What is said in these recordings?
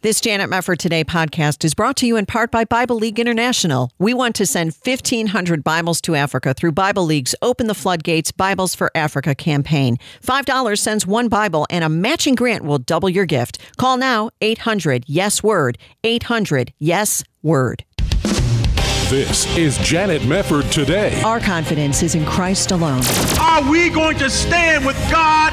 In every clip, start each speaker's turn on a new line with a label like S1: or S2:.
S1: This Janet Mefford Today podcast is brought to you in part by Bible League International. We want to send 1,500 Bibles to Africa through Bible League's Open the Floodgates Bibles for Africa campaign. $5 sends one Bible, and a matching grant will double your gift. Call now 800 Yes Word. 800 Yes Word.
S2: This is Janet Mefford Today.
S1: Our confidence is in Christ alone.
S3: Are we going to stand with God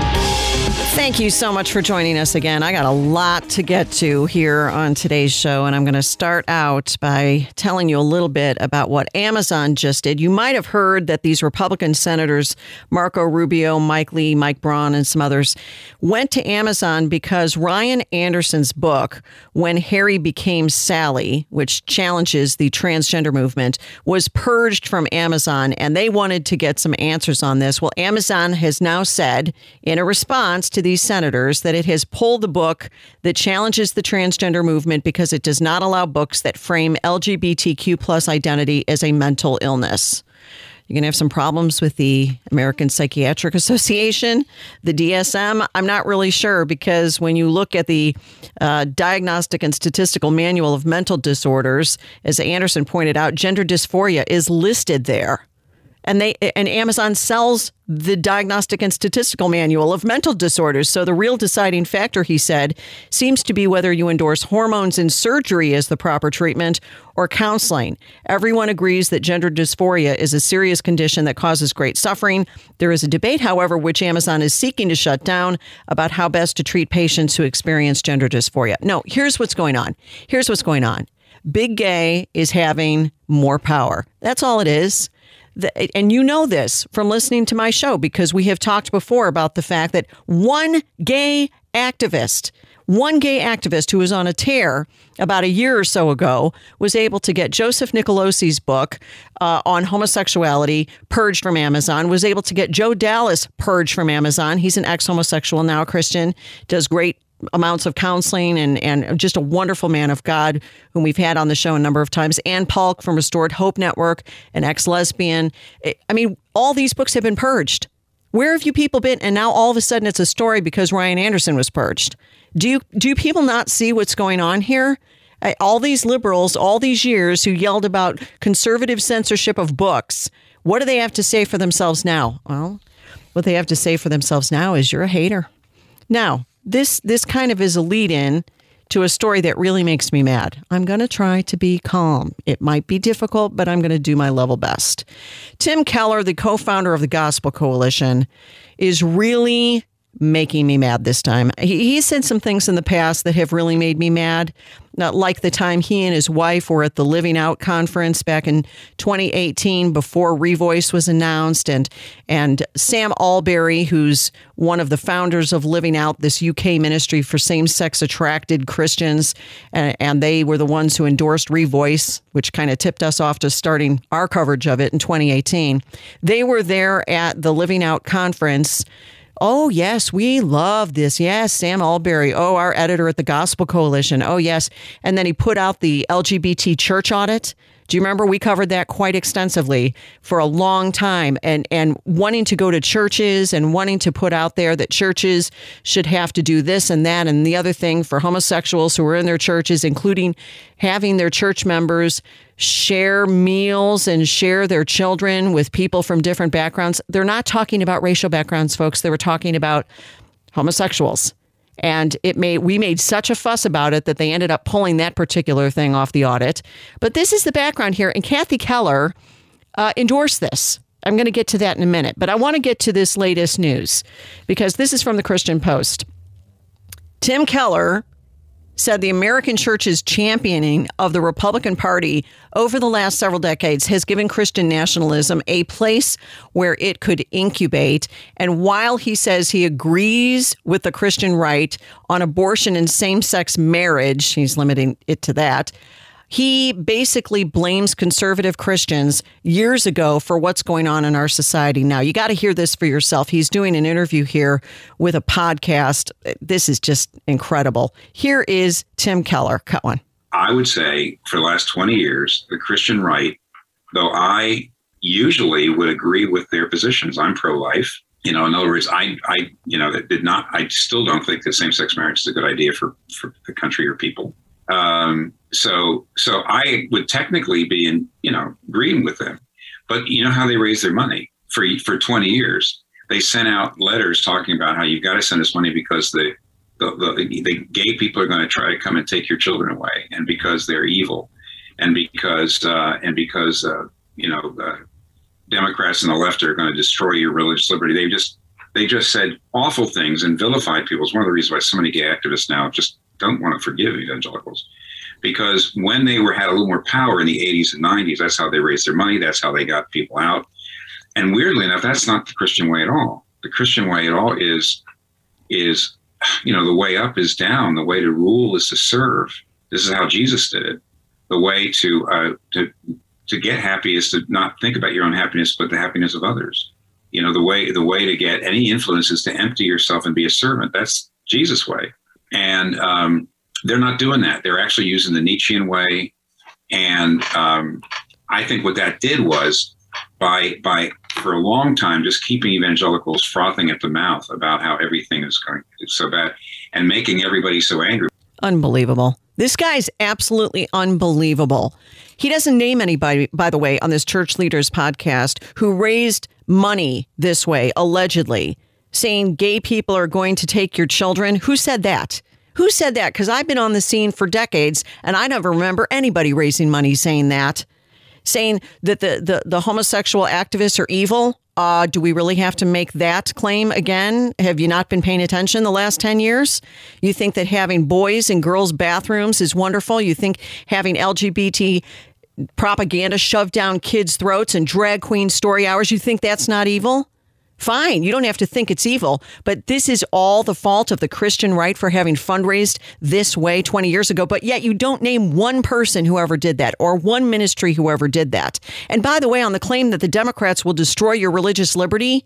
S1: Thank you so much for joining us again. I got a lot to get to here on today's show, and I'm going to start out by telling you a little bit about what Amazon just did. You might have heard that these Republican senators, Marco Rubio, Mike Lee, Mike Braun, and some others, went to Amazon because Ryan Anderson's book, When Harry Became Sally, which challenges the transgender movement, was purged from Amazon, and they wanted to get some answers on this. Well, Amazon has now said, in a response to these senators that it has pulled the book that challenges the transgender movement because it does not allow books that frame LGBTQ plus identity as a mental illness. You're going to have some problems with the American Psychiatric Association, the DSM. I'm not really sure because when you look at the uh, Diagnostic and Statistical Manual of Mental Disorders, as Anderson pointed out, gender dysphoria is listed there and they and Amazon sells the diagnostic and statistical manual of mental disorders. So the real deciding factor, he said, seems to be whether you endorse hormones and surgery as the proper treatment or counseling. Everyone agrees that gender dysphoria is a serious condition that causes great suffering. There is a debate, however, which Amazon is seeking to shut down about how best to treat patients who experience gender dysphoria. No, here's what's going on. Here's what's going on. Big gay is having more power. That's all it is and you know this from listening to my show because we have talked before about the fact that one gay activist, one gay activist who was on a tear about a year or so ago was able to get Joseph Nicolosi's book uh, on homosexuality purged from Amazon, was able to get Joe Dallas purged from Amazon. He's an ex homosexual, now Christian, does great amounts of counseling and, and just a wonderful man of God whom we've had on the show a number of times. Ann Paulk from Restored Hope Network, an ex lesbian. I mean, all these books have been purged. Where have you people been? And now all of a sudden it's a story because Ryan Anderson was purged. Do you do people not see what's going on here? All these liberals, all these years who yelled about conservative censorship of books, what do they have to say for themselves now? Well, what they have to say for themselves now is you're a hater. Now, this this kind of is a lead in to a story that really makes me mad. I'm going to try to be calm. It might be difficult, but I'm going to do my level best. Tim Keller, the co-founder of the Gospel Coalition, is really making me mad this time. He, he said some things in the past that have really made me mad, Not like the time he and his wife were at the Living Out conference back in 2018 before Revoice was announced, and and Sam Allberry, who's one of the founders of Living Out, this UK ministry for same-sex attracted Christians, and, and they were the ones who endorsed Revoice, which kind of tipped us off to starting our coverage of it in 2018. They were there at the Living Out conference Oh, yes, we love this. Yes, Sam Allberry. Oh, our editor at the Gospel Coalition. Oh, yes. And then he put out the LGBT church audit. Do you remember we covered that quite extensively for a long time and and wanting to go to churches and wanting to put out there that churches should have to do this and that and the other thing for homosexuals who are in their churches including having their church members share meals and share their children with people from different backgrounds. They're not talking about racial backgrounds folks. They were talking about homosexuals and it made we made such a fuss about it that they ended up pulling that particular thing off the audit. But this is the background here, and Kathy Keller uh, endorsed this. I'm going to get to that in a minute, but I want to get to this latest news because this is from the Christian Post. Tim Keller said the American church's championing of the Republican Party over the last several decades has given Christian nationalism a place where it could incubate. And while he says he agrees with the Christian right on abortion and same sex marriage, he's limiting it to that. He basically blames conservative Christians years ago for what's going on in our society now. You got to hear this for yourself. He's doing an interview here with a podcast. This is just incredible. Here is Tim Keller. Cut one.
S4: I would say for the last 20 years, the Christian right
S5: though I usually would agree with their positions. I'm pro-life. You know, in other words, I, I, you know, did not. I still don't think that same-sex marriage is a good idea for for the country or people. Um, so, so I would technically be in, you know, agreeing with them. But you know how they raise their money for for 20 years. They sent out letters talking about how you've got to send us money because the the, the, the gay people are going to try to come and take your children away, and because they're evil, and because uh, and because uh, you know the Democrats and the left are going to destroy your religious liberty. They just they just said awful things and vilified people. It's one of the reasons why so many gay activists now just don't want to forgive evangelicals because when they were had a little more power in the 80s and 90s, that's how they raised their money. That's how they got people out. And weirdly enough, that's not the Christian way at all. The Christian way at all is is you know the way up is down. The way to rule is to serve. This is how Jesus did it. The way to uh, to to get happy is to not think about your own happiness, but the happiness of others. You know the way the way to get any influence is to empty yourself and be a servant. That's Jesus' way. And um, they're not doing that. They're actually using the Nietzschean way. And um, I think what that did was by by for a long time just keeping evangelicals frothing at the mouth about how everything is going so bad and making everybody so angry.
S1: Unbelievable. This guy's absolutely unbelievable. He doesn't name anybody, by the way, on this church leaders podcast who raised money this way, allegedly, saying gay people are going to take your children. Who said that? Who said that? Because I've been on the scene for decades and I never remember anybody raising money saying that, saying that the, the, the homosexual activists are evil. Uh, do we really have to make that claim again? Have you not been paying attention the last 10 years? You think that having boys and girls' bathrooms is wonderful? You think having LGBT propaganda shoved down kids' throats and drag queen story hours, you think that's not evil? Fine, you don't have to think it's evil, but this is all the fault of the Christian right for having fundraised this way 20 years ago. But yet you don't name one person who ever did that or one ministry who ever did that. And by the way, on the claim that the Democrats will destroy your religious liberty,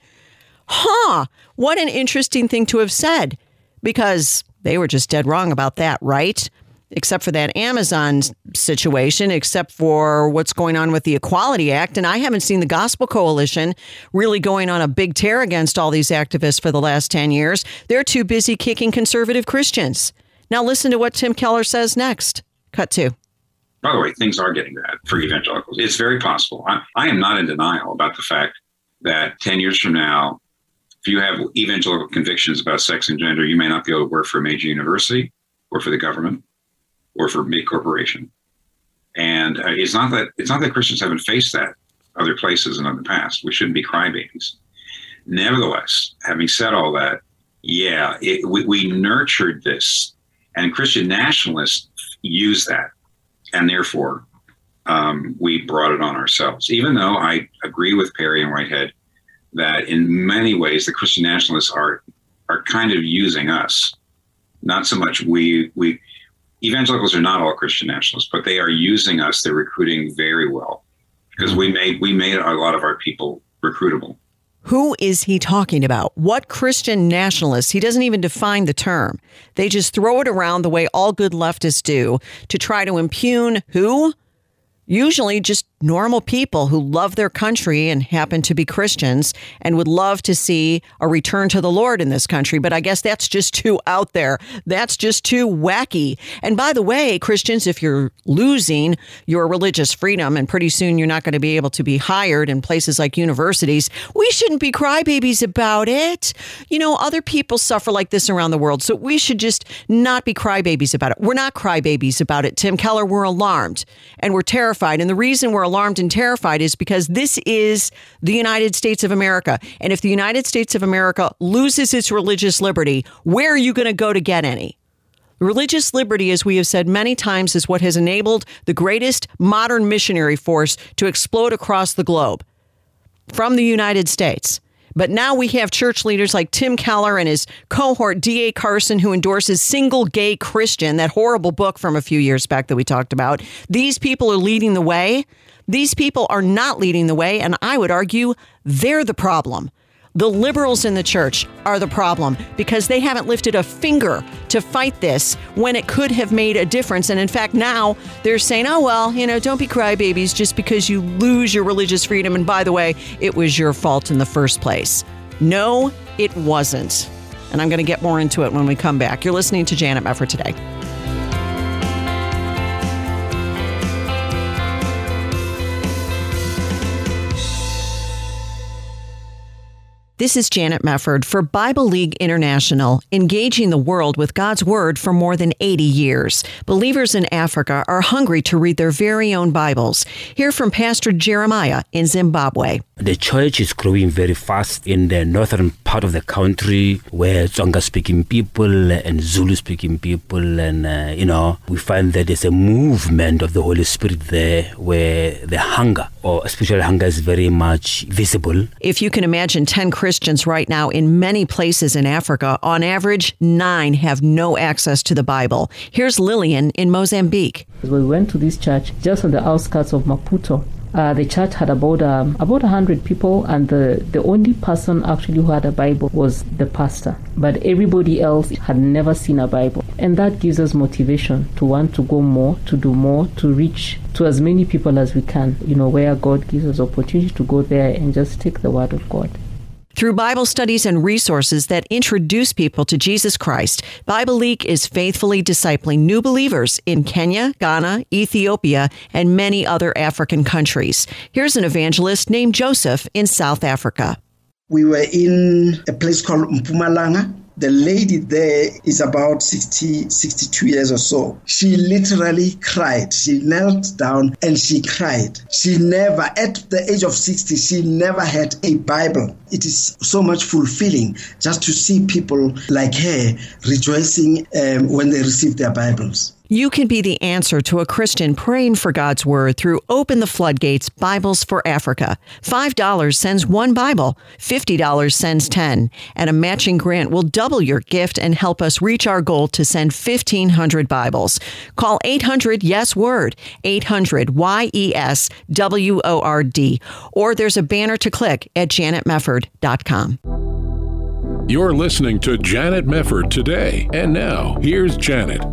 S1: huh, what an interesting thing to have said because they were just dead wrong about that, right? Except for that Amazon situation, except for what's going on with the Equality Act. And I haven't seen the Gospel Coalition really going on a big tear against all these activists for the last 10 years. They're too busy kicking conservative Christians. Now, listen to what Tim Keller says next. Cut two.
S5: By the way, things are getting bad for evangelicals. It's very possible. I, I am not in denial about the fact that 10 years from now, if you have evangelical convictions about sex and gender, you may not be able to work for a major university or for the government or for big corporation. And uh, it's not that it's not that Christians haven't faced that other places and in the past. We shouldn't be crybabies. Nevertheless, having said all that, yeah, it, we, we nurtured this, and Christian nationalists use that, and therefore um, we brought it on ourselves. Even though I agree with Perry and Whitehead that in many ways the Christian nationalists are are kind of using us. Not so much we we evangelicals are not all Christian nationalists, but they are using us. They're recruiting very well because we made we made a lot of our people recruitable.
S1: Who is he talking about? What Christian nationalists? He doesn't even define the term. They just throw it around the way all good leftists do to try to impugn who? Usually just normal people who love their country and happen to be Christians and would love to see a return to the Lord in this country. But I guess that's just too out there. That's just too wacky. And by the way, Christians, if you're losing your religious freedom and pretty soon you're not going to be able to be hired in places like universities, we shouldn't be crybabies about it. You know, other people suffer like this around the world. So we should just not be crybabies about it. We're not crybabies about it. Tim Keller, we're alarmed and we're terrified. And the reason we're alarmed and terrified is because this is the United States of America. And if the United States of America loses its religious liberty, where are you going to go to get any? Religious liberty, as we have said many times, is what has enabled the greatest modern missionary force to explode across the globe from the United States. But now we have church leaders like Tim Keller and his cohort, D.A. Carson, who endorses Single Gay Christian, that horrible book from a few years back that we talked about. These people are leading the way. These people are not leading the way, and I would argue they're the problem. The liberals in the church are the problem because they haven't lifted a finger to fight this when it could have made a difference. And in fact, now they're saying, oh, well, you know, don't be crybabies just because you lose your religious freedom. And by the way, it was your fault in the first place. No, it wasn't. And I'm going to get more into it when we come back. You're listening to Janet Mefford today. This is Janet Mefford for Bible League International, engaging the world with God's Word for more than 80 years. Believers in Africa are hungry to read their very own Bibles. Hear from Pastor Jeremiah in Zimbabwe.
S4: The church is growing very fast in the northern part of the country where Tsonga speaking people and Zulu speaking people, and uh, you know, we find that there's a movement of the Holy Spirit there where the hunger or spiritual hunger is very much visible.
S1: If you can imagine 10 Christians right now in many places in Africa, on average, nine have no access to the Bible. Here's Lillian in Mozambique.
S6: We went to this church just on the outskirts of Maputo. Uh, the church had about um, about hundred people, and the the only person actually who had a Bible was the pastor. But everybody else had never seen a Bible, and that gives us motivation to want to go more, to do more, to reach to as many people as we can. You know, where God gives us opportunity to go there and just take the word of God.
S1: Through Bible studies and resources that introduce people to Jesus Christ, Bible League is faithfully discipling new believers in Kenya, Ghana, Ethiopia, and many other African countries. Here's an evangelist named Joseph in South Africa.
S7: We were in a place called Mpumalanga the lady there is about 60, 62 years or so. She literally cried. She knelt down and she cried. She never, at the age of 60, she never had a Bible. It is so much fulfilling just to see people like her rejoicing um, when they receive their Bibles.
S1: You can be the answer to a Christian praying for God's Word through Open the Floodgates Bibles for Africa. $5 sends one Bible, $50 sends 10, and a matching grant will double your gift and help us reach our goal to send 1,500 Bibles. Call 800 Yes Word, 800 Y E S W O R D, or there's a banner to click at janetmefford.com.
S2: You're listening to Janet Mefford today. And now, here's Janet.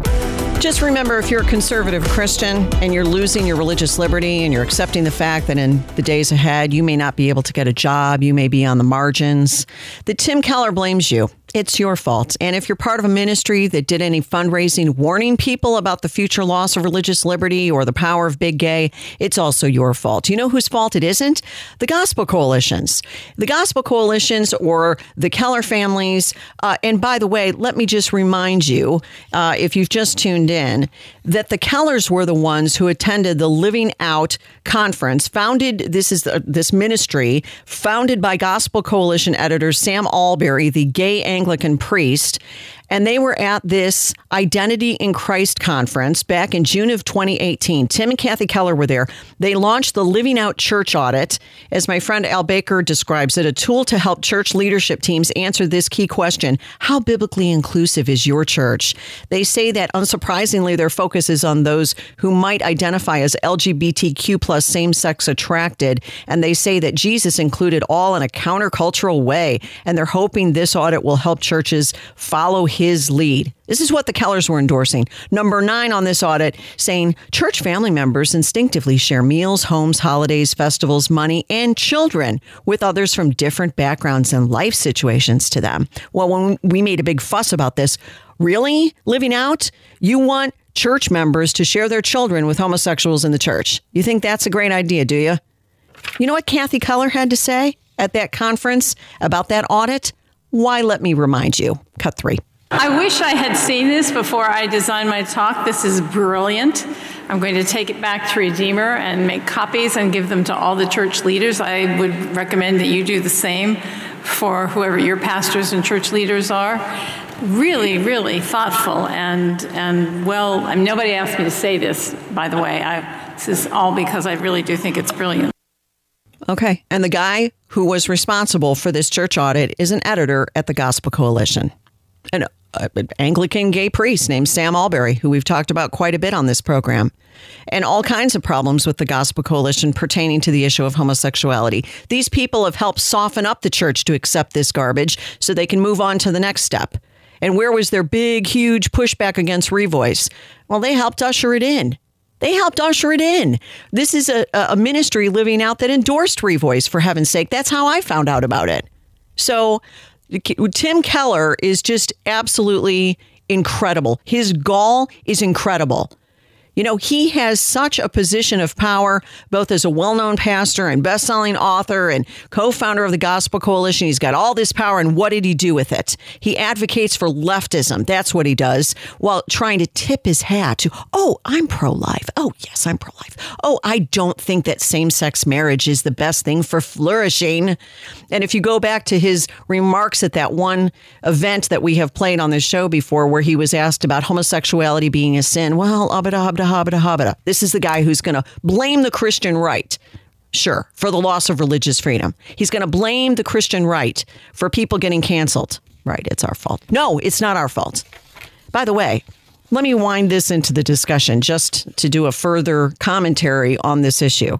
S1: Just remember if you're a conservative Christian and you're losing your religious liberty and you're accepting the fact that in the days ahead you may not be able to get a job, you may be on the margins, that Tim Keller blames you. It's your fault. And if you're part of a ministry that did any fundraising warning people about the future loss of religious liberty or the power of big gay, it's also your fault. You know whose fault it isn't? The gospel coalitions. The gospel coalitions or the Keller families. Uh, and by the way, let me just remind you, uh, if you've just tuned in, that the Kellers were the ones who attended the Living Out conference, founded, this is the, this ministry, founded by Gospel Coalition editor Sam Allberry, the gay Anglican priest, and they were at this Identity in Christ conference back in June of 2018. Tim and Kathy Keller were there. They launched the Living Out Church Audit, as my friend Al Baker describes it, a tool to help church leadership teams answer this key question How biblically inclusive is your church? They say that unsurprisingly, their focus is on those who might identify as LGBTQ plus same sex attracted. And they say that Jesus included all in a countercultural way. And they're hoping this audit will help churches follow his lead. This is what the Kellers were endorsing. Number nine on this audit saying church family members instinctively share meals, homes, holidays, festivals, money, and children with others from different backgrounds and life situations to them. Well, when we made a big fuss about this, really living out, you want church members to share their children with homosexuals in the church. You think that's a great idea, do you? You know what Kathy Keller had to say at that conference about that audit? Why, let me remind you. Cut three.
S8: I wish I had seen this before I designed my talk. This is brilliant. I'm going to take it back to Redeemer and make copies and give them to all the church leaders. I would recommend that you do the same for whoever your pastors and church leaders are. Really, really thoughtful and, and well, I mean, nobody asked me to say this, by the way. I, this is all because I really do think it's brilliant.
S1: Okay. And the guy who was responsible for this church audit is an editor at the Gospel Coalition. And an Uh, Anglican gay priest named Sam Allberry, who we've talked about quite a bit on this program, and all kinds of problems with the Gospel Coalition pertaining to the issue of homosexuality. These people have helped soften up the church to accept this garbage so they can move on to the next step. And where was their big, huge pushback against Revoice? Well, they helped usher it in. They helped usher it in. This is a, a ministry living out that endorsed Revoice, for heaven's sake. That's how I found out about it. So, Tim Keller is just absolutely incredible. His gall is incredible. You know, he has such a position of power, both as a well known pastor and best selling author and co founder of the Gospel Coalition. He's got all this power, and what did he do with it? He advocates for leftism. That's what he does, while trying to tip his hat to, oh, I'm pro life. Oh, yes, I'm pro life. Oh, I don't think that same sex marriage is the best thing for flourishing. And if you go back to his remarks at that one event that we have played on this show before, where he was asked about homosexuality being a sin, well, abada, This is the guy who's going to blame the Christian right. Sure, for the loss of religious freedom. He's going to blame the Christian right for people getting canceled. Right, it's our fault. No, it's not our fault. By the way, let me wind this into the discussion just to do a further commentary on this issue.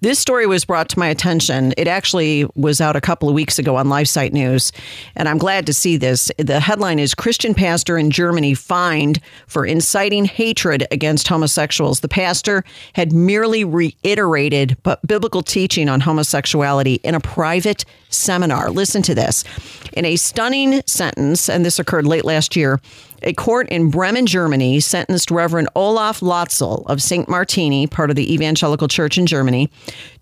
S1: This story was brought to my attention. It actually was out a couple of weeks ago on LifeSite News, and I'm glad to see this. The headline is Christian pastor in Germany fined for inciting hatred against homosexuals. The pastor had merely reiterated biblical teaching on homosexuality in a private seminar. Listen to this. In a stunning sentence, and this occurred late last year, a court in Bremen, Germany, sentenced Reverend Olaf Latzel of St. Martini, part of the Evangelical Church in Germany,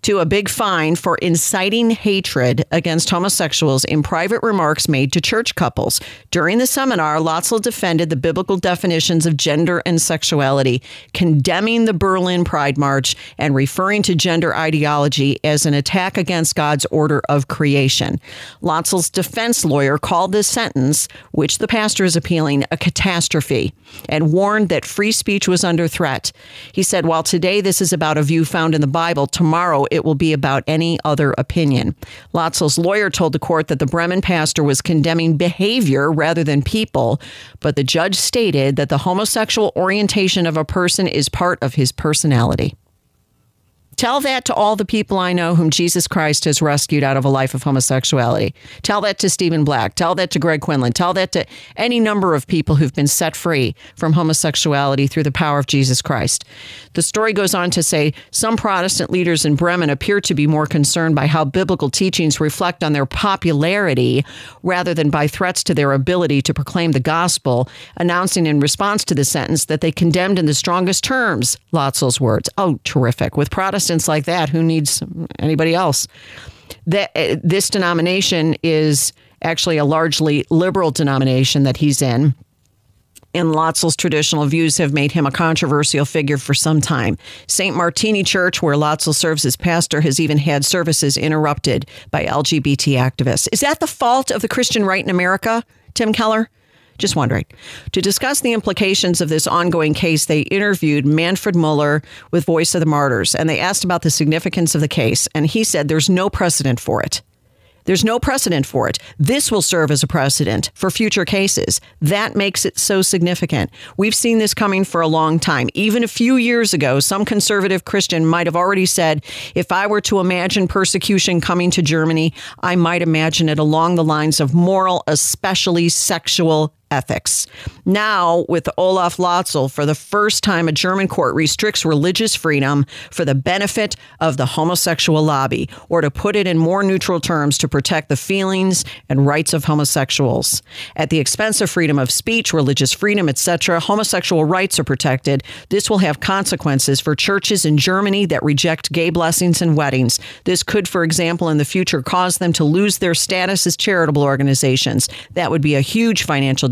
S1: to a big fine for inciting hatred against homosexuals in private remarks made to church couples. During the seminar, Latzel defended the biblical definitions of gender and sexuality, condemning the Berlin Pride March and referring to gender ideology as an attack against God's order of creation. Latzel's defense lawyer called this sentence, which the pastor is appealing, a catastrophe and warned that free speech was under threat. He said, While today this is about a view found in the Bible, tomorrow it will be about any other opinion. Latzel's lawyer told the court that the Bremen pastor was condemning behavior rather than people, but the judge stated that the homosexual orientation of a person is part of his personality. Tell that to all the people I know whom Jesus Christ has rescued out of a life of homosexuality. Tell that to Stephen Black. Tell that to Greg Quinlan. Tell that to any number of people who've been set free from homosexuality through the power of Jesus Christ. The story goes on to say some Protestant leaders in Bremen appear to be more concerned by how biblical teachings reflect on their popularity rather than by threats to their ability to proclaim the gospel, announcing in response to the sentence that they condemned in the strongest terms Latzel's words. Oh, terrific. With Protestant Protestants like that, who needs anybody else? That uh, this denomination is actually a largely liberal denomination that he's in. And Latzel's traditional views have made him a controversial figure for some time. St. Martini Church, where Latzel serves as pastor, has even had services interrupted by LGBT activists. Is that the fault of the Christian right in America, Tim Keller? Just wondering. To discuss the implications of this ongoing case, they interviewed Manfred Mueller with Voice of the Martyrs and they asked about the significance of the case. And he said there's no precedent for it. There's no precedent for it. This will serve as a precedent for future cases. That makes it so significant. We've seen this coming for a long time. Even a few years ago, some conservative Christian might have already said, if I were to imagine persecution coming to Germany, I might imagine it along the lines of moral, especially sexual ethics. Now, with Olaf Latzel, for the first time, a German court restricts religious freedom for the benefit of the homosexual lobby, or to put it in more neutral terms, to protect the feelings and rights of homosexuals. At the expense of freedom of speech, religious freedom, etc., homosexual rights are protected. This will have consequences for churches in Germany that reject gay blessings and weddings. This could, for example, in the future cause them to lose their status as charitable organizations. That would be a huge financial.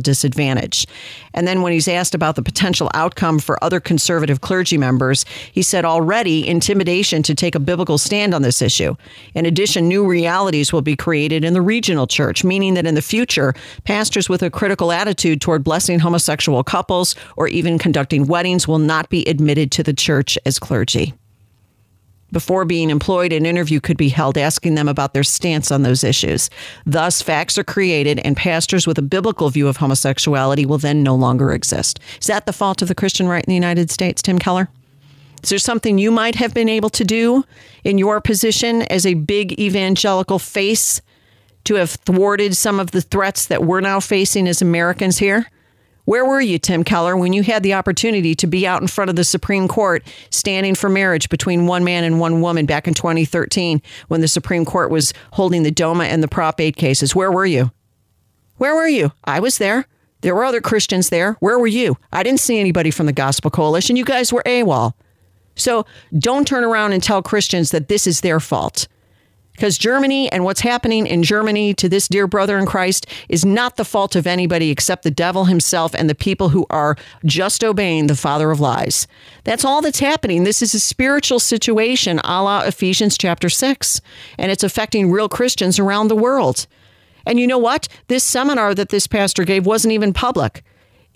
S1: And then when he's asked about the potential outcome for other conservative clergy members, he said already intimidation to take a biblical stand on this issue. In addition, new realities will be created in the regional church, meaning that in the future, pastors with a critical attitude toward blessing homosexual couples or even conducting weddings will not be admitted to the church as clergy. Before being employed, an interview could be held asking them about their stance on those issues. Thus, facts are created, and pastors with a biblical view of homosexuality will then no longer exist. Is that the fault of the Christian right in the United States, Tim Keller? Is there something you might have been able to do in your position as a big evangelical face to have thwarted some of the threats that we're now facing as Americans here? Where were you, Tim Keller, when you had the opportunity to be out in front of the Supreme Court standing for marriage between one man and one woman back in 2013 when the Supreme Court was holding the DOMA and the Prop 8 cases? Where were you? Where were you? I was there. There were other Christians there. Where were you? I didn't see anybody from the Gospel Coalition. You guys were AWOL. So don't turn around and tell Christians that this is their fault. Because Germany and what's happening in Germany to this dear brother in Christ is not the fault of anybody except the devil himself and the people who are just obeying the father of lies. That's all that's happening. This is a spiritual situation a la Ephesians chapter 6, and it's affecting real Christians around the world. And you know what? This seminar that this pastor gave wasn't even public.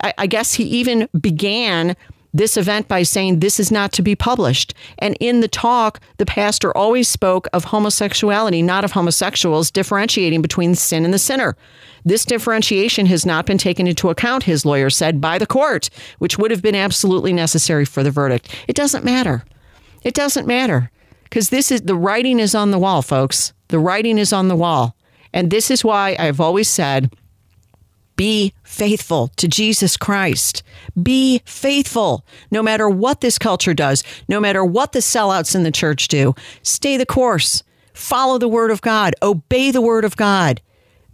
S1: I, I guess he even began this event by saying this is not to be published. And in the talk, the pastor always spoke of homosexuality, not of homosexuals, differentiating between sin and the sinner. This differentiation has not been taken into account, his lawyer said, by the court, which would have been absolutely necessary for the verdict. It doesn't matter. It doesn't matter because this is the writing is on the wall, folks. The writing is on the wall. And this is why I've always said be faithful to Jesus Christ. Be faithful. No matter what this culture does, no matter what the sellouts in the church do, stay the course. Follow the word of God. Obey the word of God.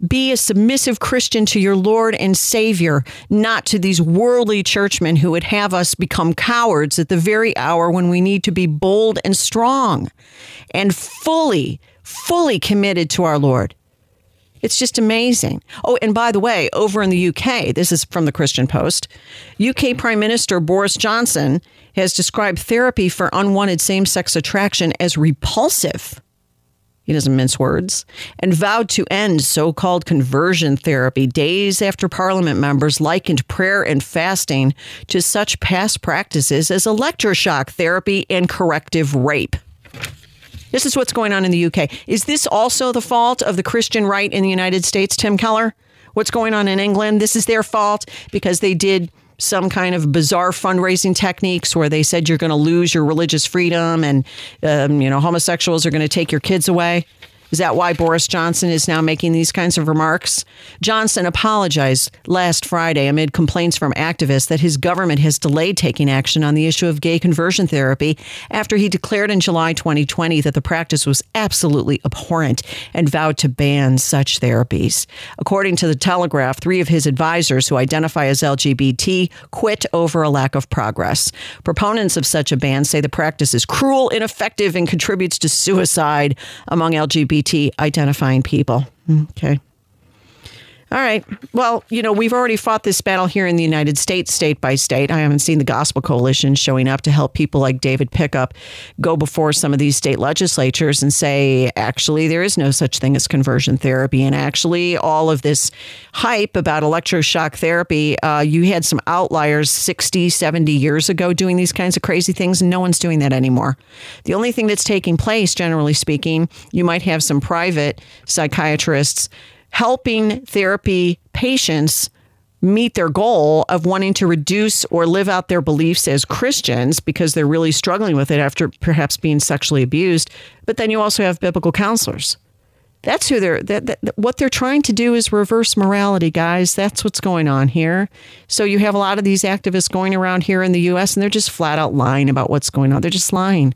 S1: Be a submissive Christian to your Lord and Savior, not to these worldly churchmen who would have us become cowards at the very hour when we need to be bold and strong and fully, fully committed to our Lord. It's just amazing. Oh, and by the way, over in the UK, this is from the Christian Post, UK Prime Minister Boris Johnson has described therapy for unwanted same sex attraction as repulsive. He doesn't mince words, and vowed to end so called conversion therapy days after Parliament members likened prayer and fasting to such past practices as electroshock therapy and corrective rape. This is what's going on in the UK. Is this also the fault of the Christian right in the United States, Tim Keller? What's going on in England? This is their fault because they did some kind of bizarre fundraising techniques where they said you're going to lose your religious freedom and um, you know homosexuals are going to take your kids away. Is that why Boris Johnson is now making these kinds of remarks? Johnson apologized last Friday amid complaints from activists that his government has delayed taking action on the issue of gay conversion therapy after he declared in July 2020 that the practice was absolutely abhorrent and vowed to ban such therapies. According to the Telegraph, three of his advisors who identify as LGBT quit over a lack of progress. Proponents of such a ban say the practice is cruel, ineffective, and contributes to suicide among LGBT identifying people. Mm, okay. All right. Well, you know, we've already fought this battle here in the United States, state by state. I haven't seen the Gospel Coalition showing up to help people like David Pickup go before some of these state legislatures and say, actually, there is no such thing as conversion therapy. And actually, all of this hype about electroshock therapy, uh, you had some outliers 60, 70 years ago doing these kinds of crazy things, and no one's doing that anymore. The only thing that's taking place, generally speaking, you might have some private psychiatrists helping therapy patients meet their goal of wanting to reduce or live out their beliefs as Christians because they're really struggling with it after perhaps being sexually abused. But then you also have biblical counselors. That's who they're that, that, what they're trying to do is reverse morality, guys. That's what's going on here. So you have a lot of these activists going around here in the US and they're just flat out lying about what's going on. They're just lying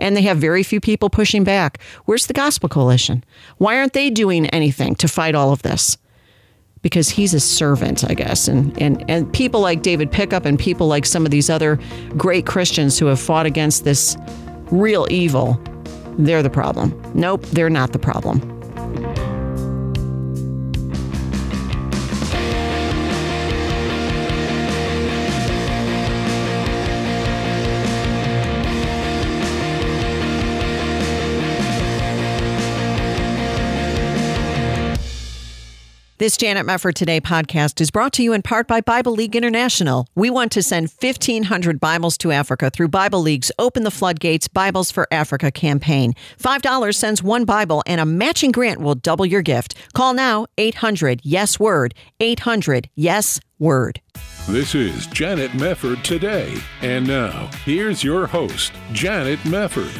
S1: and they have very few people pushing back. Where's the Gospel Coalition? Why aren't they doing anything to fight all of this? Because he's a servant, I guess. And, and, and people like David Pickup and people like some of these other great Christians who have fought against this real evil, they're the problem. Nope, they're not the problem. This Janet Mefford Today podcast is brought to you in part by Bible League International. We want to send 1,500 Bibles to Africa through Bible League's Open the Floodgates Bibles for Africa campaign. $5 sends one Bible, and a matching grant will double your gift. Call now 800 Yes Word. 800 Yes Word.
S2: This is Janet Mefford Today. And now, here's your host, Janet Mefford.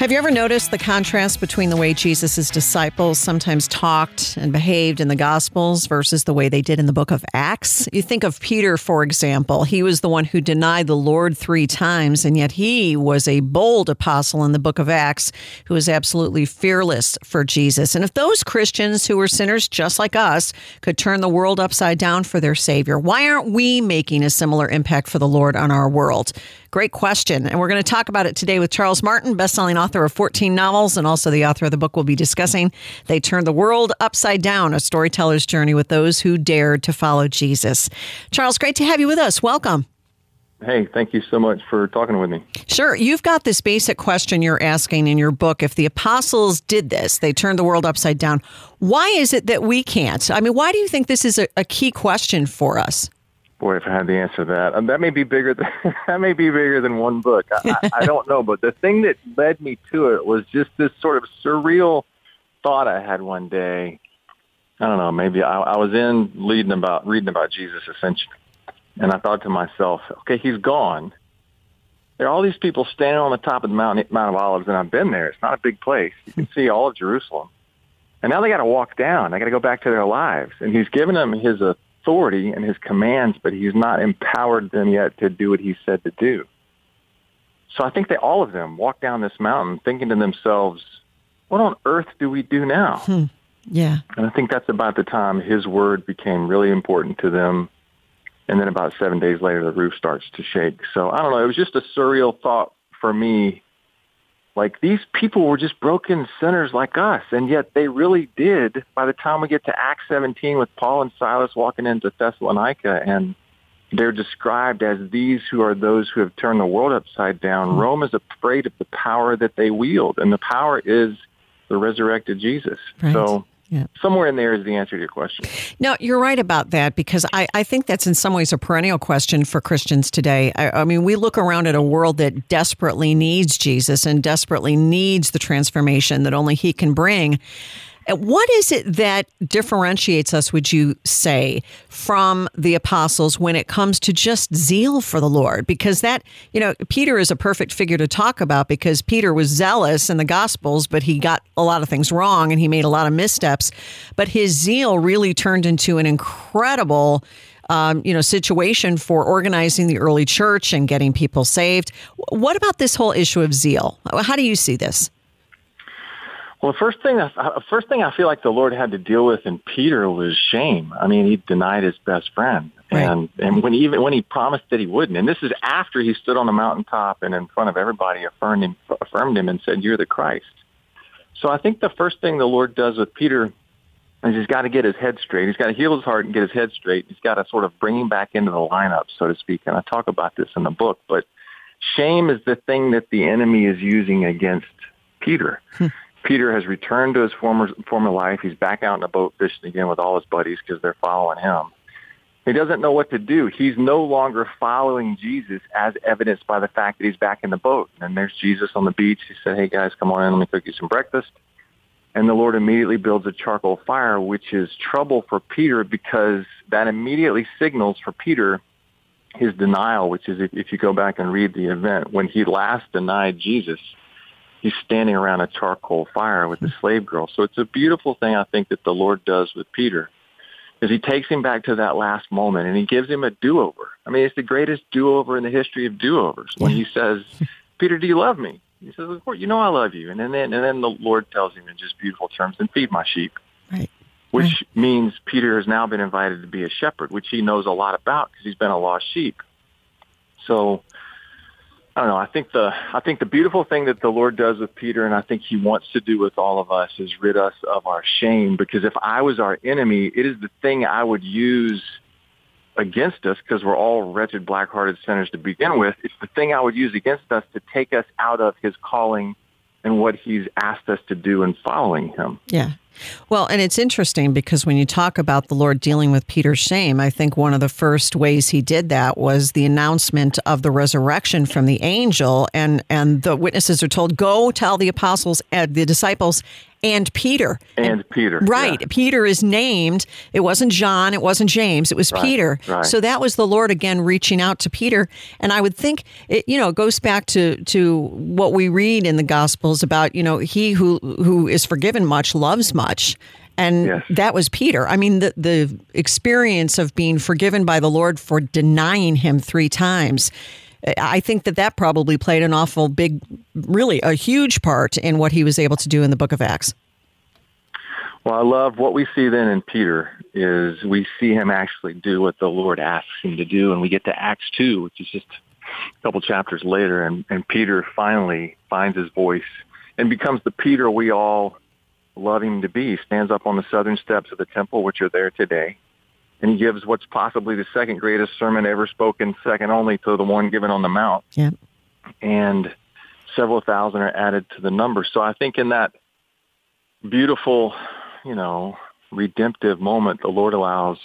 S1: Have you ever noticed the contrast between the way Jesus' disciples sometimes talked and behaved in the Gospels versus the way they did in the book of Acts? You think of Peter, for example. He was the one who denied the Lord three times, and yet he was a bold apostle in the book of Acts who was absolutely fearless for Jesus. And if those Christians who were sinners just like us could turn the world upside down for their Savior, why aren't we making a similar impact for the Lord on our world? Great question. And we're going to talk about it today with Charles Martin, bestselling author of 14 novels and also the author of the book we'll be discussing. They Turned the World Upside Down, a storyteller's journey with those who dared to follow Jesus. Charles, great to have you with us. Welcome.
S9: Hey, thank you so much for talking with me.
S1: Sure. You've got this basic question you're asking in your book. If the apostles did this, they turned the world upside down, why is it that we can't? I mean, why do you think this is a, a key question for us?
S9: Boy, if I had the answer to that, um, that may be bigger than that may be bigger than one book. I, I, don't know, but the thing that led me to it was just this sort of surreal thought I had one day. I don't know, maybe I, I was in reading about reading about Jesus Ascension, and I thought to myself, okay, he's gone. There are all these people standing on the top of the mountain, Mount of Olives, and I've been there. It's not a big place. You can see all of Jerusalem. And now they got to walk down. They got to go back to their lives. And he's given them his authority and his commands, but he's not empowered them yet to do what he said to do. So I think that all of them walk down this mountain thinking to themselves, what on earth do we do now?
S1: Hmm. Yeah.
S9: And I think that's about the time his word became really important to them. And then about seven days later, the roof starts to shake. So I don't know. It was just a surreal thought for me like these people were just broken sinners like us, and yet they really did. By the time we get to Acts 17 with Paul and Silas walking into Thessalonica, and they're described as these who are those who have turned the world upside down. Mm-hmm. Rome is afraid of the power that they wield, and the power is the resurrected Jesus.
S1: Right.
S9: So
S1: yeah.
S9: Somewhere in there is the answer to your question.
S1: No, you're right about that because I, I think that's in some ways a perennial question for Christians today. I, I mean, we look around at a world that desperately needs Jesus and desperately needs the transformation that only He can bring. What is it that differentiates us, would you say, from the apostles when it comes to just zeal for the Lord? Because that, you know, Peter is a perfect figure to talk about because Peter was zealous in the Gospels, but he got a lot of things wrong and he made a lot of missteps. But his zeal really turned into an incredible. Um, you know, situation for organizing the early church and getting people saved. What about this whole issue of zeal? How do you see this?
S9: Well, the first thing, the uh, first thing I feel like the Lord had to deal with in Peter was shame. I mean, he denied his best friend,
S1: right.
S9: and and when even when he promised that he wouldn't, and this is after he stood on the mountaintop and in front of everybody affirmed him, affirmed him, and said, "You're the Christ." So I think the first thing the Lord does with Peter is he's got to get his head straight. He's got to heal his heart and get his head straight. He's got to sort of bring him back into the lineup, so to speak. And I talk about this in the book, but shame is the thing that the enemy is using against Peter.
S1: Hmm.
S9: Peter has returned to his former former life. He's back out in the boat fishing again with all his buddies because they're following him. He doesn't know what to do. He's no longer following Jesus as evidenced by the fact that he's back in the boat. And there's Jesus on the beach. He said, hey guys, come on in. Let me cook you some breakfast. And the Lord immediately builds a charcoal fire, which is trouble for Peter because that immediately signals for Peter his denial, which is if, if you go back and read the event, when he last denied Jesus, he's standing around a charcoal fire with the slave girl. So it's a beautiful thing I think that the Lord does with Peter is he takes him back to that last moment and he gives him a do-over. I mean, it's the greatest do-over in the history of do-overs when he says, Peter, do you love me? He says, of course, you know I love you. And then, and then the Lord tells him in just beautiful terms, and feed my sheep.
S1: Right.
S9: Which
S1: right.
S9: means Peter has now been invited to be a shepherd, which he knows a lot about because he's been a lost sheep. So I don't know. I think the I think the beautiful thing that the Lord does with Peter, and I think He wants to do with all of us, is rid us of our shame. Because if I was our enemy, it is the thing I would use against us, because we're all wretched, black-hearted sinners to begin with. It's the thing I would use against us to take us out of His calling and what He's asked us to do in following Him.
S1: Yeah. Well, and it's interesting because when you talk about the Lord dealing with Peter's shame, I think one of the first ways he did that was the announcement of the resurrection from the angel, and and the witnesses are told, "Go tell the apostles, and the disciples, and Peter.
S9: And, and Peter.
S1: Right.
S9: Yeah.
S1: Peter is named. It wasn't John. It wasn't James. It was
S9: right,
S1: Peter.
S9: Right.
S1: So that was the Lord again reaching out to Peter. And I would think it, you know, it goes back to, to what we read in the Gospels about, you know, he who, who is forgiven much loves much. And
S9: yes.
S1: that was Peter. I mean, the, the experience of being forgiven by the Lord for denying him three times. I think that that probably played an awful big, really a huge part in what he was able to do in the book of Acts.
S9: Well, I love what we see then in Peter is we see him actually do what the Lord asks him to do. And we get to Acts 2, which is just a couple chapters later. And, and Peter finally finds his voice and becomes the Peter we all love him to be. Stands up on the southern steps of the temple, which are there today and he gives what's possibly the second greatest sermon ever spoken, second only to the one given on the Mount.
S1: Yeah.
S9: And several thousand are added to the number. So I think in that beautiful, you know, redemptive moment, the Lord allows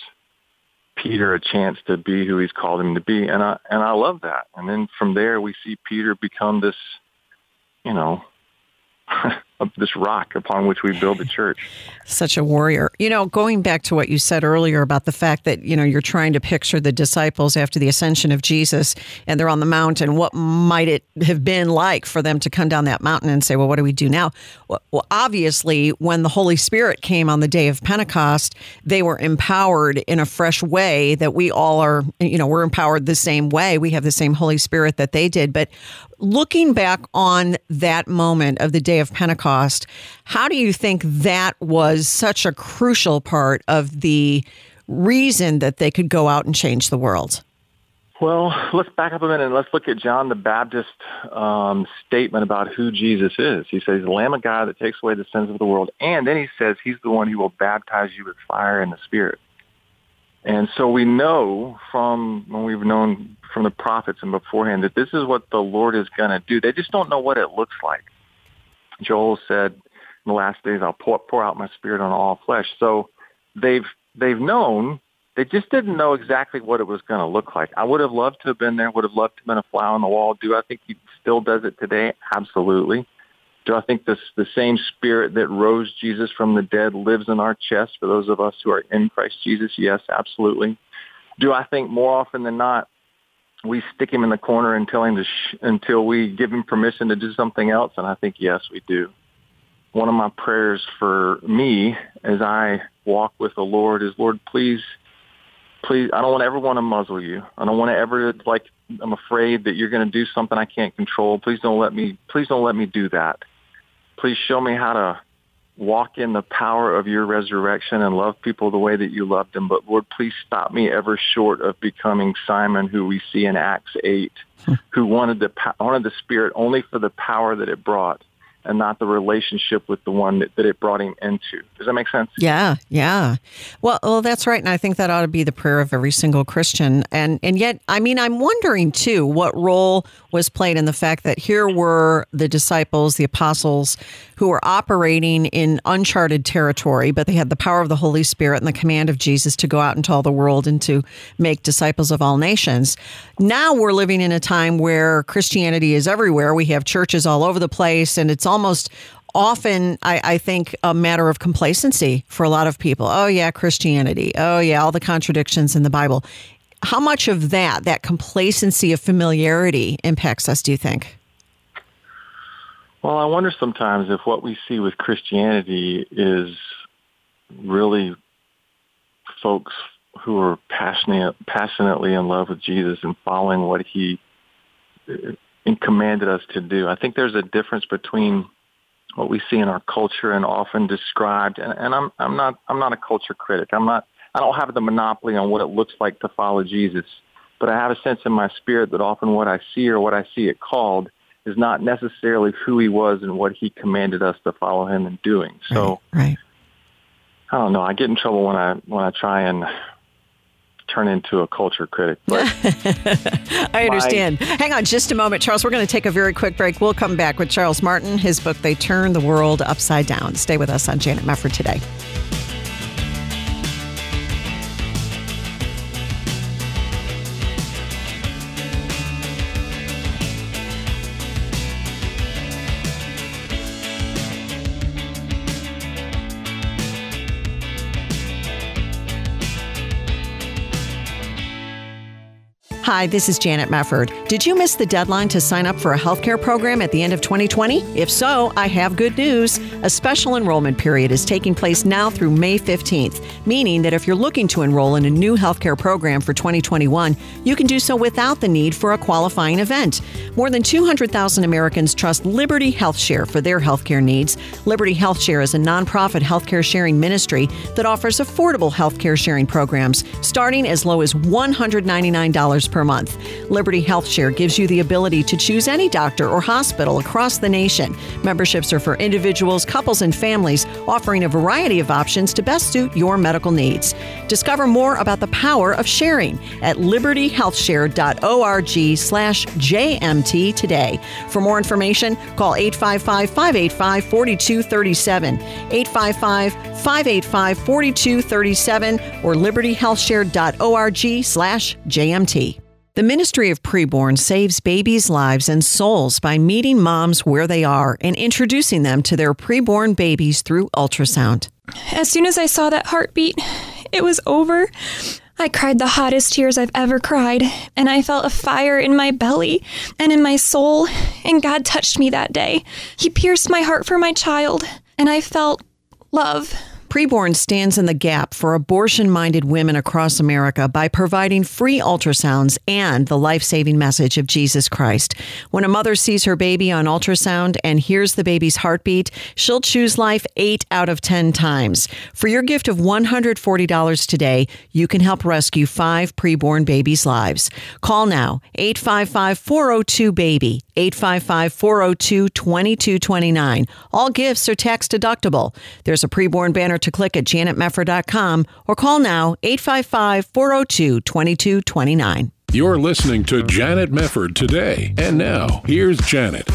S9: Peter a chance to be who he's called him to be. And I, and I love that. And then from there, we see Peter become this, you know, this rock upon which we build the church.
S1: Such a warrior. You know, going back to what you said earlier about the fact that, you know, you're trying to picture the disciples after the ascension of Jesus and they're on the mountain. What might it have been like for them to come down that mountain and say, well, what do we do now? Well, obviously, when the Holy Spirit came on the day of Pentecost, they were empowered in a fresh way that we all are, you know, we're empowered the same way. We have the same Holy Spirit that they did. But looking back on that moment of the day of Pentecost, how do you think that was such a crucial part of the reason that they could go out and change the world?
S9: Well, let's back up a minute and let's look at John the Baptist um, statement about who Jesus is. He says, the Lamb of God that takes away the sins of the world. And then he says he's the one who will baptize you with fire and the Spirit. And so we know from when we've known from the prophets and beforehand that this is what the Lord is going to do. They just don't know what it looks like. Joel said, in the last days, I'll pour, pour out my spirit on all flesh. So they've, they've known, they just didn't know exactly what it was going to look like. I would have loved to have been there, would have loved to have been a fly on the wall. Do I think he still does it today? Absolutely. Do I think this, the same spirit that rose Jesus from the dead lives in our chest for those of us who are in Christ Jesus? Yes, absolutely. Do I think more often than not we stick him in the corner and tell him to sh- until we give him permission to do something else? And I think yes, we do. One of my prayers for me as I walk with the Lord is, Lord, please, please, I don't want to ever want to muzzle you. I don't want to ever like I'm afraid that you're going to do something I can't control. Please don't let me. Please don't let me do that please show me how to walk in the power of your resurrection and love people the way that you loved them. But Lord, please stop me ever short of becoming Simon, who we see in Acts 8, hmm. who wanted the, wanted the Spirit only for the power that it brought and not the relationship with the one that, that it brought him into. Does that make sense?
S1: Yeah, yeah. Well, well, that's right, and I think that ought to be the prayer of every single Christian. And and yet, I mean, I'm wondering too, what role was played in the fact that here were the disciples, the apostles, who were operating in uncharted territory, but they had the power of the Holy Spirit and the command of Jesus to go out into all the world and to make disciples of all nations. Now we're living in a time where Christianity is everywhere. We have churches all over the place, and it's almost often, I, I, think, a matter of complacency for a lot of people. Oh, yeah, Christianity. Oh, yeah, all the contradictions in the Bible. How much of that, that complacency of familiarity, impacts us, do you think?
S9: Well, I wonder sometimes if what we see with Christianity is really folks who are passionate, passionately in love with Jesus and following what he uh, commanded us to do. I think there's a difference between what we see in our culture and often described. And, and I'm, I'm not, I'm not a culture critic. I'm not, I don't have the monopoly on what it looks like to follow Jesus, but I have a sense in my spirit that often what I see or what I see it called is not necessarily who he was and what he commanded us to follow him in doing. So,
S1: right, right.
S9: I don't know. I get in trouble when I when I try and turn into a culture critic. But
S1: I understand. My, Hang on just a moment, Charles. We're going to take a very quick break. We'll come back with Charles Martin, his book, They Turn the World Upside Down. Stay with us on Janet Mefford today. Hi, this is Janet Mefford. Did you miss the deadline to sign up for a healthcare program at the end of 2020? If so, I have good news. A special enrollment period is taking place now through May 15th, meaning that if you're looking to enroll in a new healthcare program for 2021, you can do so without the need for a qualifying event. More than 200,000 Americans trust Liberty HealthShare for their healthcare needs. Liberty HealthShare is a nonprofit healthcare sharing ministry that offers affordable healthcare sharing programs starting as low as $199 per month. Liberty HealthShare gives you the ability to choose any doctor or hospital across the nation. Memberships are for individuals, couples, and families, offering a variety of options to best suit your medical needs. Discover more about the power of sharing at libertyhealthshare.org slash JMT today. For more information, call 855 585 4237, 855 585 4237, or libertyhealthshare.org slash JMT. The Ministry of Preborn saves babies' lives and souls by meeting moms where they are and introducing them to their preborn babies through ultrasound.
S10: As soon as I saw that heartbeat, it was over. I cried the hottest tears I've ever cried, and I felt a fire in my belly and in my soul, and God touched me that day. He pierced my heart for my child, and I felt love.
S1: Preborn stands in the gap for abortion minded women across America by providing free ultrasounds and the life saving message of Jesus Christ. When a mother sees her baby on ultrasound and hears the baby's heartbeat, she'll choose life eight out of 10 times. For your gift of $140 today, you can help rescue five preborn babies' lives. Call now 855 402 BABY, 855 402 2229. All gifts are tax deductible. There's a preborn banner to click at janetmefford.com or call now 855 402 2229.
S2: You're listening to Janet Mefford today. And now, here's Janet.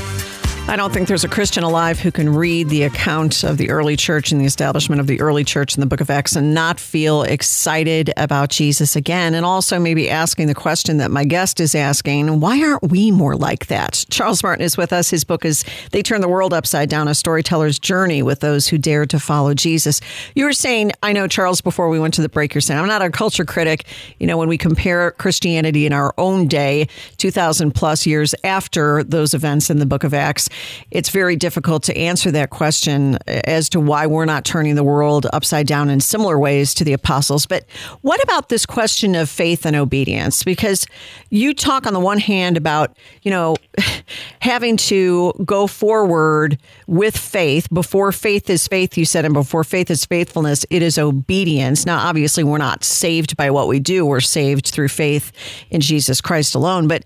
S1: I don't think there's a Christian alive who can read the account of the early church and the establishment of the early church in the book of Acts and not feel excited about Jesus again. And also maybe asking the question that my guest is asking why aren't we more like that? Charles Martin is with us. His book is They Turn the World Upside Down A Storyteller's Journey with Those Who Dare to Follow Jesus. You were saying, I know, Charles, before we went to the break, you're saying, I'm not a culture critic. You know, when we compare Christianity in our own day, 2,000 plus years after those events in the book of Acts, it's very difficult to answer that question as to why we're not turning the world upside down in similar ways to the apostles. But what about this question of faith and obedience? Because you talk on the one hand about, you know, having to go forward with faith. Before faith is faith, you said, and before faith is faithfulness, it is obedience. Now, obviously, we're not saved by what we do, we're saved through faith in Jesus Christ alone. But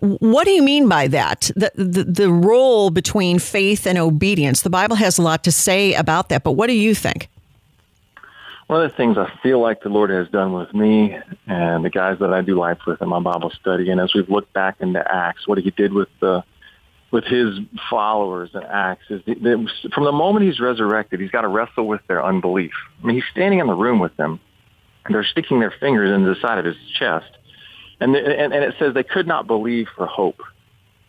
S1: what do you mean by that? The, the, the role between faith and obedience. The Bible has a lot to say about that, but what do you think?
S9: One of the things I feel like the Lord has done with me and the guys that I do life with in my Bible study, and as we've looked back into Acts, what He did with the with His followers in Acts is from the moment He's resurrected, He's got to wrestle with their unbelief. I mean, He's standing in the room with them, and they're sticking their fingers into the side of His chest, and, and, and it says they could not believe for hope.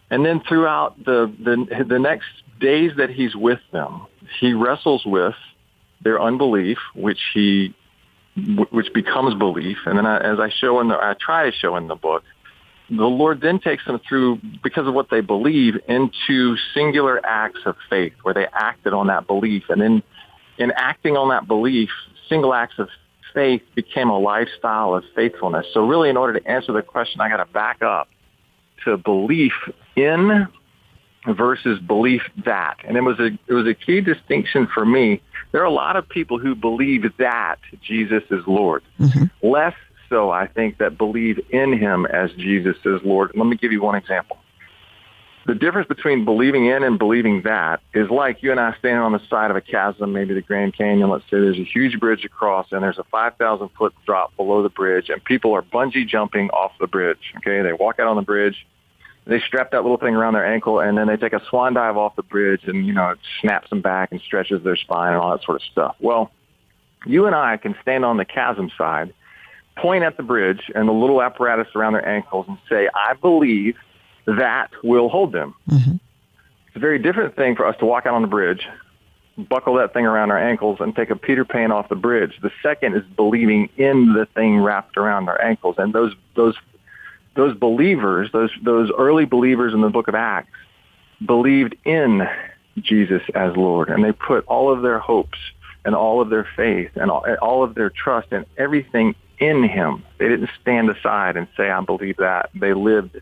S9: And then throughout the, the, the next days that he's with them, he wrestles with their unbelief, which he, which becomes belief. And then I, as I show in the, I try to show in the book, the Lord then takes them through, because of what they believe, into singular acts of faith where they acted on that belief. And then in acting on that belief, single acts of faith became a lifestyle of faithfulness. So really, in order to answer the question, I got to back up to belief in versus belief that. And it was a it was a key distinction for me. There are a lot of people who believe that Jesus is Lord. Mm-hmm. Less so, I think, that believe in him as Jesus is Lord. Let me give you one example. The difference between believing in and believing that is like you and I standing on the side of a chasm, maybe the Grand Canyon. Let's say there's a huge bridge across, and there's a 5,000 foot drop below the bridge, and people are bungee jumping off the bridge. Okay, they walk out on the bridge, they strap that little thing around their ankle, and then they take a swan dive off the bridge, and you know it snaps them back and stretches their spine and all that sort of stuff. Well, you and I can stand on the chasm side, point at the bridge and the little apparatus around their ankles, and say, "I believe." That will hold them. Mm-hmm. It's a very different thing for us to walk out on the bridge, buckle that thing around our ankles, and take a Peter Pan off the bridge. The second is believing in the thing wrapped around our ankles. And those those those believers, those those early believers in the book of Acts, believed in Jesus as Lord, and they put all of their hopes and all of their faith and all, all of their trust and everything in Him. They didn't stand aside and say, "I believe that." They lived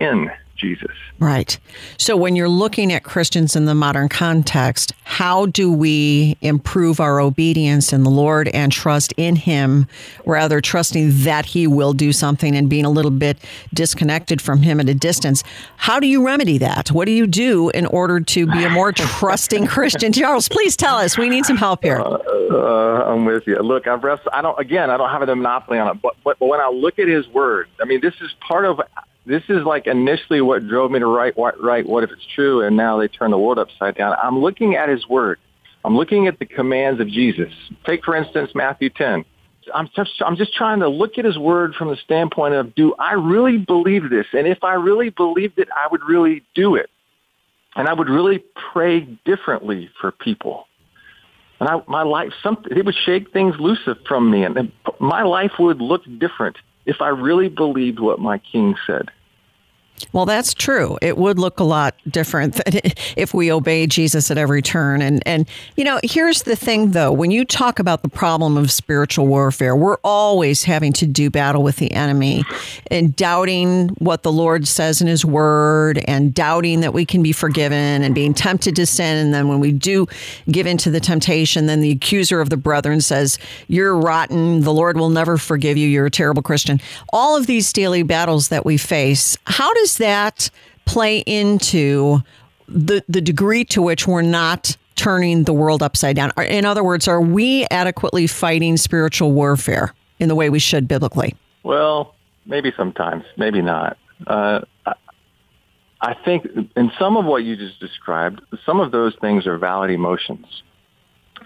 S9: in Jesus.
S1: Right. So when you're looking at Christians in the modern context, how do we improve our obedience in the Lord and trust in Him rather trusting that He will do something and being a little bit disconnected from Him at a distance? How do you remedy that? What do you do in order to be a more trusting Christian? Charles, please tell us. We need some help here. Uh,
S9: uh, I'm with you. Look, I've wrestled, I don't, again, I don't have a monopoly on it, but, but, but when I look at His Word, I mean, this is part of this is like initially what drove me to write, write What If It's True, and now they turn the world upside down. I'm looking at his word. I'm looking at the commands of Jesus. Take, for instance, Matthew 10. I'm just, I'm just trying to look at his word from the standpoint of, do I really believe this? And if I really believed it, I would really do it. And I would really pray differently for people. And I, my life, something, it would shake things loose from me. And my life would look different if I really believed what my king said.
S1: Well, that's true. It would look a lot different if we obey Jesus at every turn. And and you know, here's the thing though, when you talk about the problem of spiritual warfare, we're always having to do battle with the enemy and doubting what the Lord says in his word and doubting that we can be forgiven and being tempted to sin and then when we do give into the temptation, then the accuser of the brethren says, "You're rotten. The Lord will never forgive you. You're a terrible Christian." All of these daily battles that we face, how does does that play into the the degree to which we're not turning the world upside down? In other words, are we adequately fighting spiritual warfare in the way we should biblically?
S9: Well, maybe sometimes, maybe not. Uh, I think in some of what you just described, some of those things are valid emotions.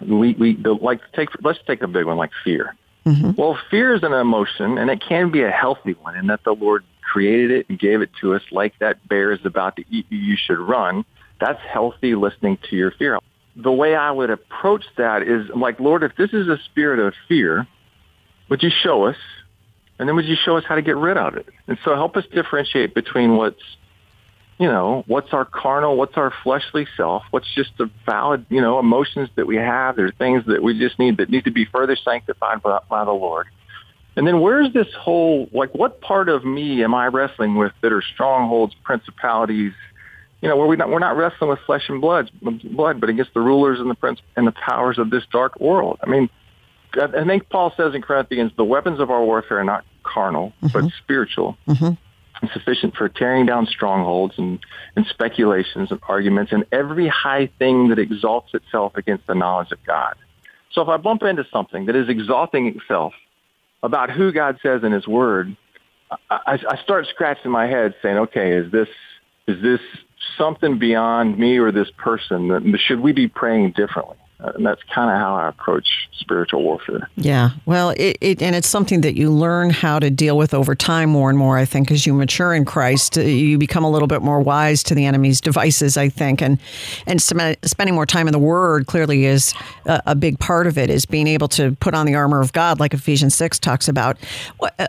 S9: We, we like take let's take a big one like fear. Mm-hmm. Well, fear is an emotion, and it can be a healthy one, in that the Lord created it and gave it to us like that bear is about to eat you, you should run. That's healthy listening to your fear. The way I would approach that is like, Lord, if this is a spirit of fear, would you show us? And then would you show us how to get rid of it? And so help us differentiate between what's, you know, what's our carnal, what's our fleshly self, what's just the valid, you know, emotions that we have. There are things that we just need that need to be further sanctified by, by the Lord. And then where's this whole, like, what part of me am I wrestling with that are strongholds, principalities, you know, where we not, we're not wrestling with flesh and blood, blood, but against the rulers and the prince and the powers of this dark world. I mean, I think Paul says in Corinthians, the weapons of our warfare are not carnal, mm-hmm. but spiritual. Mm-hmm. And sufficient for tearing down strongholds and, and speculations and arguments and every high thing that exalts itself against the knowledge of God. So if I bump into something that is exalting itself about who God says in His Word, I, I start scratching my head, saying, "Okay, is this is this something beyond me or this person? Should we be praying differently?" And that's kind of how I approach spiritual warfare.
S1: Yeah, well, it, it, and it's something that you learn how to deal with over time more and more. I think as you mature in Christ, uh, you become a little bit more wise to the enemy's devices. I think, and and spending more time in the Word clearly is a, a big part of it. Is being able to put on the armor of God, like Ephesians six talks about.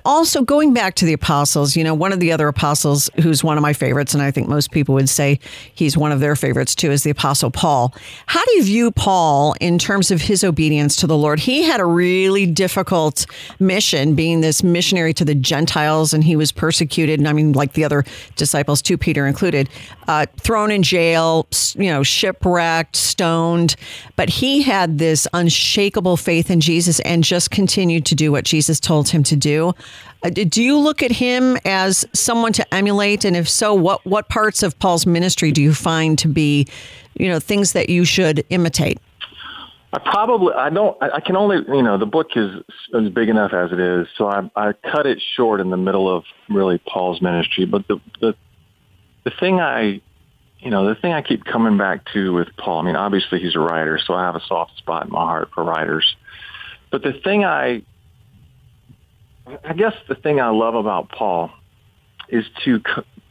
S1: Also, going back to the apostles, you know, one of the other apostles who's one of my favorites, and I think most people would say he's one of their favorites too, is the apostle Paul. How do you view Paul? Paul in terms of his obedience to the Lord. He had a really difficult mission, being this missionary to the Gentiles, and he was persecuted. And I mean, like the other disciples, too, Peter included, uh, thrown in jail, you know, shipwrecked, stoned. But he had this unshakable faith in Jesus and just continued to do what Jesus told him to do. Uh, do you look at him as someone to emulate? And if so, what, what parts of Paul's ministry do you find to be, you know, things that you should imitate?
S9: I probably I don't I can only you know the book is is big enough as it is, so I I cut it short in the middle of really Paul's ministry. But the the the thing I you know the thing I keep coming back to with Paul. I mean, obviously he's a writer, so I have a soft spot in my heart for writers. But the thing I I guess the thing I love about Paul is to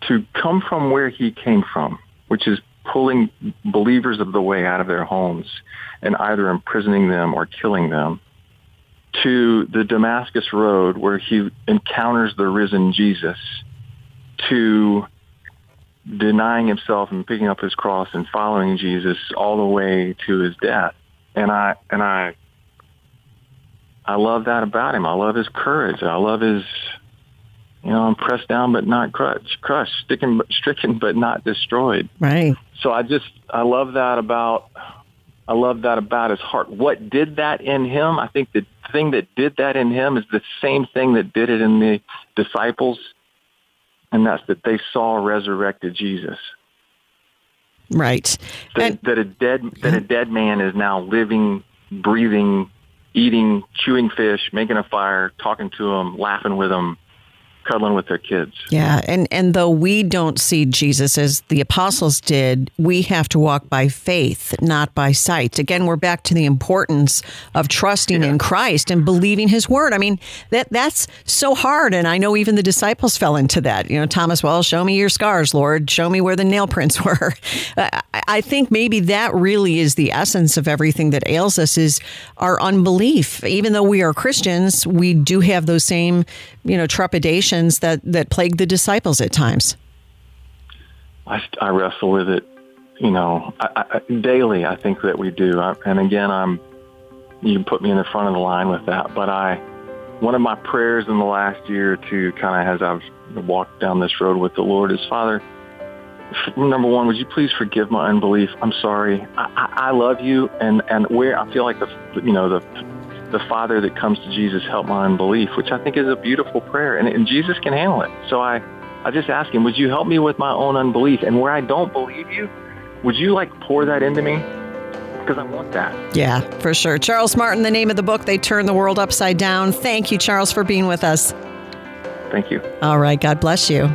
S9: to come from where he came from, which is pulling believers of the way out of their homes and either imprisoning them or killing them, to the Damascus Road where he encounters the risen Jesus, to denying himself and picking up his cross and following Jesus all the way to his death. And I and I I love that about him. I love his courage. I love his, you know, I'm pressed down but not crushed, crushed, stricken, stricken but not destroyed.
S1: Right.
S9: So I just, I love that about, I love that about his heart. What did that in him? I think the thing that did that in him is the same thing that did it in the disciples, and that's that they saw resurrected Jesus.
S1: Right.
S9: That, and, that a dead that a dead man is now living, breathing, eating, chewing fish, making a fire, talking to them, laughing with them, cuddling with their kids.
S1: Yeah, and and though we don't see Jesus as the apostles did, we have to walk by faith, not by sight. Again, we're back to the importance of trusting yeah. in Christ and believing his word. I mean, that that's so hard and I know even the disciples fell into that. You know, Thomas, well, show me your scars, Lord. Show me where the nail prints were. Uh, I think maybe that really is the essence of everything that ails us is our unbelief. Even though we are Christians, we do have those same, you know, that that plague the disciples at times?
S9: I, I wrestle with it, you know, I, I, daily. I think that we do, and again, I'm you put me in the front of the line with that. But I, one of my prayers in the last year to kind of as I've walked down this road with the Lord is, Father, number one, would you please forgive my unbelief? I'm sorry. I, I, I love you, and and where I feel like the you know the the Father that comes to Jesus, help my unbelief, which I think is a beautiful prayer, and, and Jesus can handle it. So I, I just ask him, would you help me with my own unbelief? And where I don't believe you, would you like pour that into me? Because I want that.
S1: Yeah, for sure. Charles Martin, the name of the book, They Turn the World Upside Down. Thank you, Charles, for being with us.
S9: Thank you.
S1: All right. God bless you.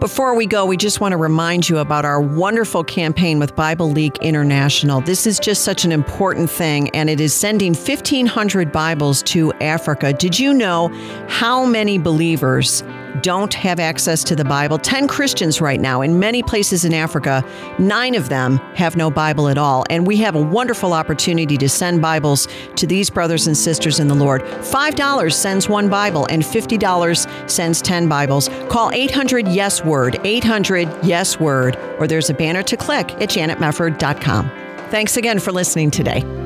S1: Before we go, we just want to remind you about our wonderful campaign with Bible League International. This is just such an important thing, and it is sending 1,500 Bibles to Africa. Did you know how many believers don't have access to the Bible. 10 Christians right now in many places in Africa, nine of them have no Bible at all. And we have a wonderful opportunity to send Bibles to these brothers and sisters in the Lord. $5 sends one Bible, and $50 sends 10 Bibles. Call 800 Yes Word, 800 Yes Word, or there's a banner to click at janetmefford.com. Thanks again for listening today.